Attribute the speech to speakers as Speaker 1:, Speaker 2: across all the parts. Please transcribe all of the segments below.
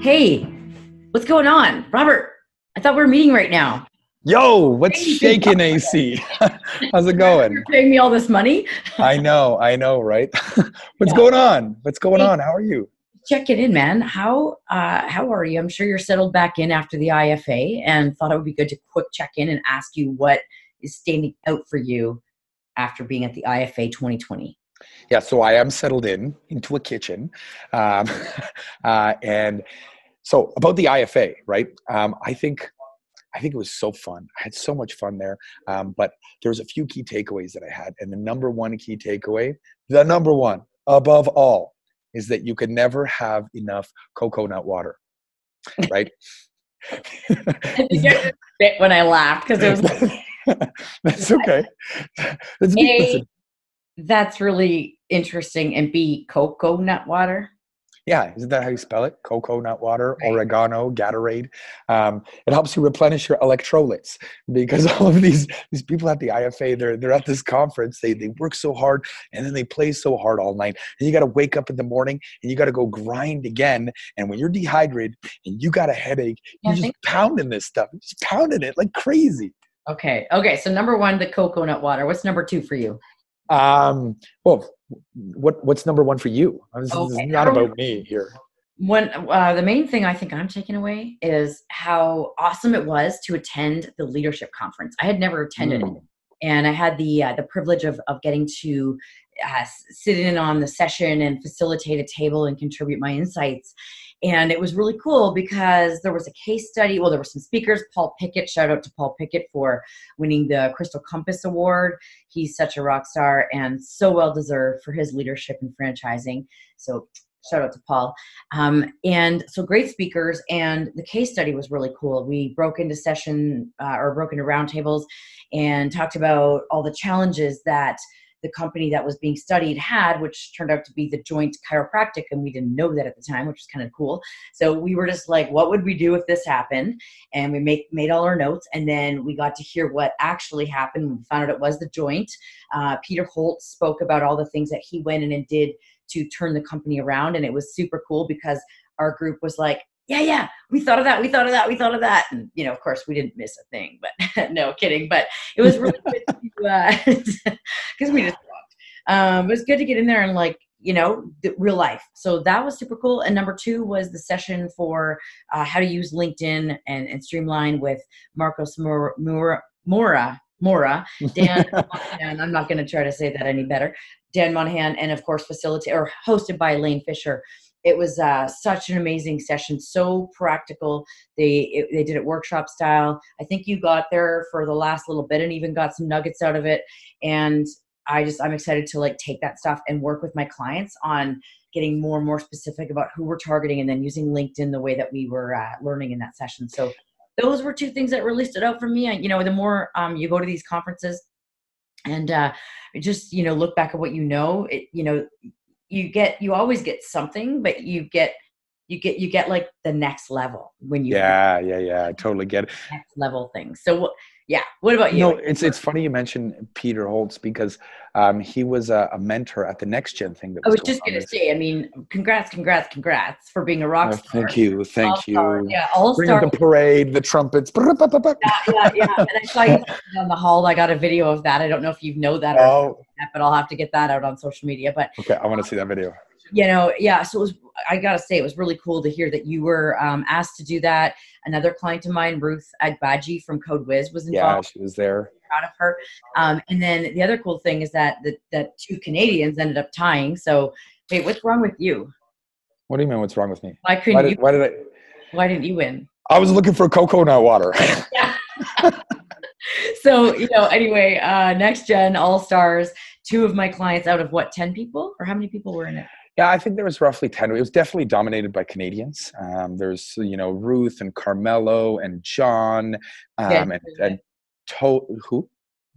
Speaker 1: Hey, what's going on? Robert, I thought we were meeting right now.
Speaker 2: Yo, what's shaking, AC? How's it going?
Speaker 1: You're paying me all this money?
Speaker 2: I know, I know, right? what's yeah. going on? What's going hey, on? How are you?
Speaker 1: Check it in, man. How uh, how are you? I'm sure you're settled back in after the IFA, and thought it would be good to quick check in and ask you what is standing out for you after being at the IFA 2020.
Speaker 2: Yeah, so I am settled in into a kitchen, um, uh, and so about the IFA, right? Um, I think I think it was so fun. I had so much fun there. Um, but there was a few key takeaways that I had, and the number one key takeaway, the number one above all, is that you can never have enough coconut water, right?
Speaker 1: when I laughed because it was.
Speaker 2: That's okay.
Speaker 1: That's, a, that's really interesting. And B, coconut water.
Speaker 2: Yeah, isn't that how you spell it? Coconut water, right. oregano, Gatorade. Um, it helps you replenish your electrolytes because all of these these people at the IFA, they're they're at this conference. They they work so hard and then they play so hard all night. And you got to wake up in the morning and you got to go grind again. And when you're dehydrated and you got a headache, you're just pounding this stuff, just pounding it like crazy.
Speaker 1: Okay. Okay. So number one, the coconut water. What's number two for you?
Speaker 2: Um, well, what what's number one for you? This, okay. is not about me here.
Speaker 1: When uh, the main thing I think I'm taking away is how awesome it was to attend the leadership conference. I had never attended mm. it, and I had the uh, the privilege of of getting to uh, sit in on the session and facilitate a table and contribute my insights. And it was really cool because there was a case study. Well, there were some speakers. Paul Pickett, shout out to Paul Pickett for winning the Crystal Compass Award. He's such a rock star and so well deserved for his leadership in franchising. So shout out to Paul. Um, and so great speakers, and the case study was really cool. We broke into session uh, or broke into roundtables and talked about all the challenges that the company that was being studied had, which turned out to be the joint chiropractic, and we didn't know that at the time, which was kind of cool. So we were just like, what would we do if this happened? And we make, made all our notes, and then we got to hear what actually happened. We found out it was the joint. Uh, Peter Holt spoke about all the things that he went in and did to turn the company around, and it was super cool because our group was like, yeah, yeah, we thought of that, we thought of that, we thought of that. And, you know, of course, we didn't miss a thing, but no kidding. But it was really good because uh, we just talked. Um, it was good to get in there and, like, you know, the real life. So that was super cool. And number two was the session for uh, how to use LinkedIn and, and streamline with Marcos Mora, Mora, Mora, Mora Dan Monahan. I'm not going to try to say that any better. Dan Monahan, and of course, facilitated or hosted by Lane Fisher it was uh, such an amazing session so practical. They it, they did it workshop style. I think you got there for the last little bit and even got some nuggets out of it and i just i'm excited to like take that stuff and work with my clients on getting more and more specific about who we're targeting and then using linkedin the way that we were uh, learning in that session. So those were two things that really stood out for me. I, you know the more um, you go to these conferences and uh, just you know look back at what you know it, you know you get you always get something but you get you get you get like the next level when you
Speaker 2: yeah yeah yeah i totally get it.
Speaker 1: Next level things. So yeah. What about you?
Speaker 2: No it's it's funny you mentioned peter holtz because um, he was a, a, mentor at the next gen thing
Speaker 1: that was i was just gonna say i mean congrats congrats congrats for being a rock oh,
Speaker 2: star. thank you thank all-star,
Speaker 1: you. yeah all star
Speaker 2: the parade the trumpets.
Speaker 1: Yeah yeah yeah. And i saw you down the hall. I got a video of that. I don't know if you know that or oh. but i'll have to get that out on social media but
Speaker 2: okay i want to see that video
Speaker 1: you know, yeah. So it was, I gotta say, it was really cool to hear that you were um, asked to do that. Another client of mine, Ruth Agbaji from Code Wiz, was involved.
Speaker 2: Yeah, she was there.
Speaker 1: Proud of her. Um, and then the other cool thing is that the, that two Canadians ended up tying. So, wait, what's wrong with you?
Speaker 2: What do you mean? What's wrong with me?
Speaker 1: Why couldn't
Speaker 2: why
Speaker 1: did,
Speaker 2: you? Why did I?
Speaker 1: Why didn't you win?
Speaker 2: I was looking for coconut water.
Speaker 1: yeah. so you know, anyway, uh, next gen all stars. Two of my clients out of what ten people, or how many people were in it?
Speaker 2: Yeah, I think there was roughly 10. It was definitely dominated by Canadians. Um, there's, you know, Ruth and Carmelo and John um, yeah, and, and to- who?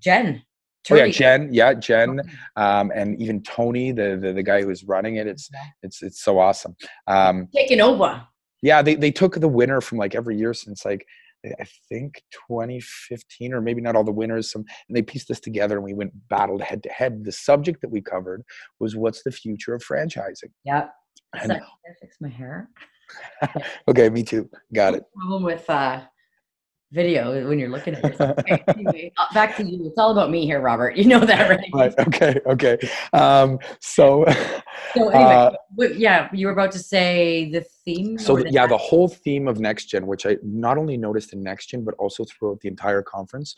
Speaker 1: Jen.
Speaker 2: Oh, yeah, Jen. Yeah, Jen, um, and even Tony, the, the the guy who's running it. It's it's it's so awesome. Um,
Speaker 1: Taking over.
Speaker 2: Yeah, they they took the winner from like every year since like I think 2015, or maybe not all the winners. Some and they pieced this together, and we went battled head to head. The subject that we covered was what's the future of franchising.
Speaker 1: Yeah. And, fix my hair.
Speaker 2: okay, me too. Got it.
Speaker 1: Problem with uh, video when you're looking at it. Okay, anyway, uh, back to you. It's all about me here, Robert. You know that, right?
Speaker 2: right. Okay. Okay. Um, so.
Speaker 1: So anyway, uh, yeah, you were about to say the theme.
Speaker 2: So the, yeah, the whole theme of next gen, which I not only noticed in next gen but also throughout the entire conference,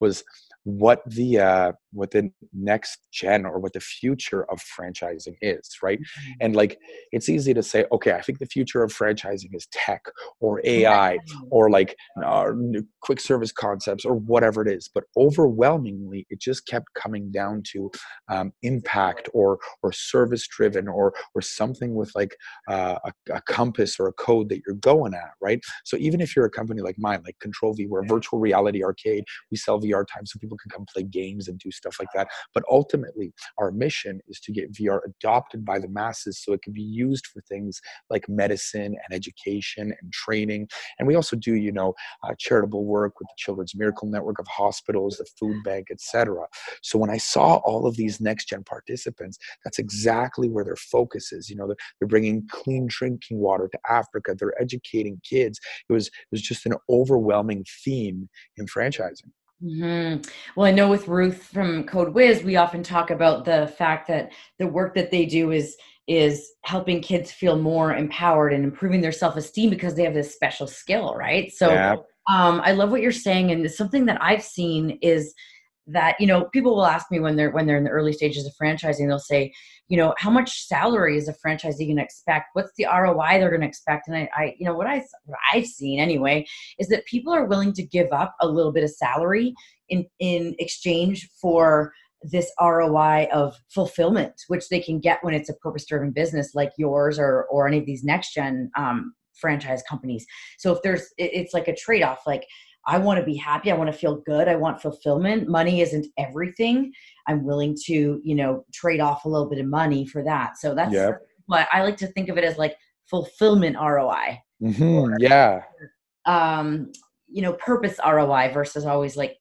Speaker 2: was what the uh, what the next gen or what the future of franchising is right? Mm-hmm. and like it's easy to say okay i think the future of franchising is tech or ai or like uh, quick service concepts or whatever it is but overwhelmingly it just kept coming down to um, impact or or service driven or or something with like uh, a, a compass or a code that you're going at right? So even if you're a company like mine like control v we're a virtual reality arcade. We sell vr time so people can come play games and do stuff stuff like that. But ultimately, our mission is to get VR adopted by the masses so it can be used for things like medicine and education and training. And we also do, you know, uh, charitable work with the Children's Miracle Network of hospitals, the food bank, etc. So when I saw all of these next gen participants, that's exactly where their focus is. You know, they're, they're bringing clean drinking water to Africa. They're educating kids. It was it was just an overwhelming theme in franchising.
Speaker 1: Mm-hmm. Well, I know with Ruth from Code Wiz, we often talk about the fact that the work that they do is is helping kids feel more empowered and improving their self esteem because they have this special skill, right? So, yeah. um, I love what you're saying, and something that I've seen is that you know people will ask me when they're when they're in the early stages of franchising they'll say you know how much salary is a franchisee going to expect? What's the roi they're going to expect? And I, I you know what i what i've seen anyway is that people are willing to give up a little bit of salary in in exchange for this roi of fulfillment which they can get when it's a purpose driven business like yours or or any of these next gen um, franchise companies. So if there's it's like a trade off like I want to be happy. I want to feel good. I want fulfillment. Money isn't everything. I'm willing to, you know, trade off a little bit of money for that. So that's yep. what I like to think of it as like fulfillment ROI.
Speaker 2: Mm-hmm. Or, yeah.
Speaker 1: Um, you know, purpose ROI versus always like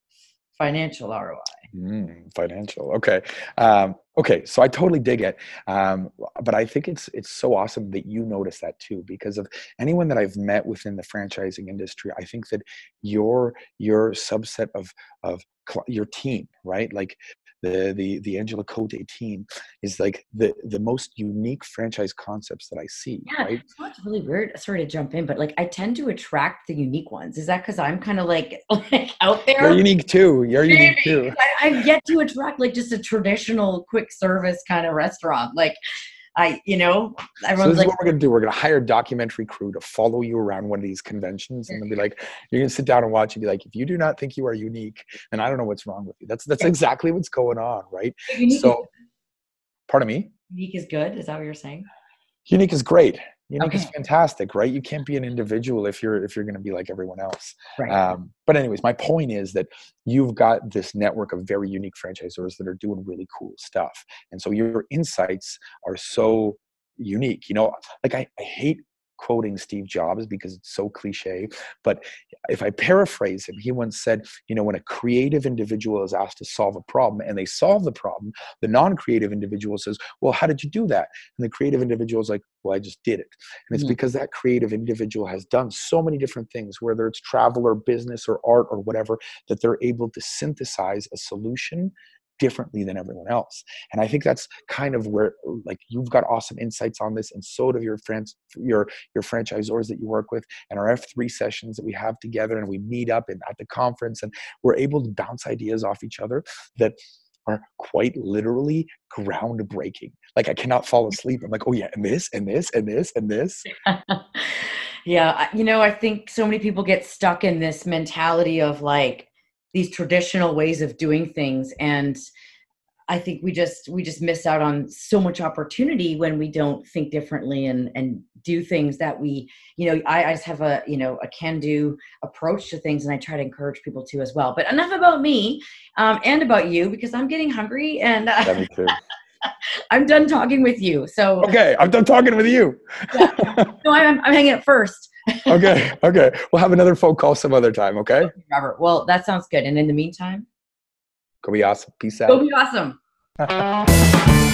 Speaker 1: financial ROI.
Speaker 2: Mm, financial. Okay. Um, okay. So I totally dig it. Um, but I think it's it's so awesome that you notice that too, because of anyone that I've met within the franchising industry, I think that your your subset of of your team, right? Like the the the Angela Cote team is like the the most unique franchise concepts that I see.
Speaker 1: Yeah, right? it's really weird. Sorry to jump in, but like I tend to attract the unique ones. Is that because I'm kind of like like out there?
Speaker 2: You're unique too. You're Maybe. unique too.
Speaker 1: I, I've yet to attract like just a traditional quick service kind of restaurant. Like I, you know,
Speaker 2: everyone's so this like, is what we're gonna do. We're gonna hire a documentary crew to follow you around one of these conventions, and they'll be like, you're gonna sit down and watch and be like, if you do not think you are unique, then I don't know what's wrong with you. That's that's exactly what's going on, right? Unique so, pardon me.
Speaker 1: Unique is good. Is that what you're saying?
Speaker 2: Unique is great unique okay. is fantastic right you can't be an individual if you're if you're going to be like everyone else right. um, but anyways my point is that you've got this network of very unique franchisors that are doing really cool stuff and so your insights are so unique you know like i, I hate quoting Steve Jobs because it's so cliche. But if I paraphrase him, he once said, you know, when a creative individual is asked to solve a problem and they solve the problem, the non creative individual says, well, how did you do that? And the creative individual is like, well, I just did it. And it's mm-hmm. because that creative individual has done so many different things, whether it's travel or business or art or whatever, that they're able to synthesize a solution differently than everyone else. And i think that's kind of where like you've got awesome insights on this and so do your friends your your franchisors that you work with and our f3 sessions that we have together and we meet up and at the conference and we're able to bounce ideas off each other that are quite literally groundbreaking. Like i cannot fall asleep. I'm like oh yeah and this and this and this and this.
Speaker 1: Yeah you know i think so many people get stuck in this mentality of like these traditional ways of doing things and i think we just we just miss out on so much opportunity when we don't think differently and and do things that we you know i, I just have a you know a can do approach to things and i try to encourage people to as well but enough about me um, and about you because i'm getting hungry and uh, yeah, me too. I'm done talking with you. So
Speaker 2: okay, I'm done talking with you.
Speaker 1: yeah. No, I'm, I'm hanging it first
Speaker 2: okay. Okay. We'll have another phone call some other time. Okay.
Speaker 1: Robert. Well, that sounds good. And in the meantime,
Speaker 2: go be awesome. Peace out.
Speaker 1: Go be awesome.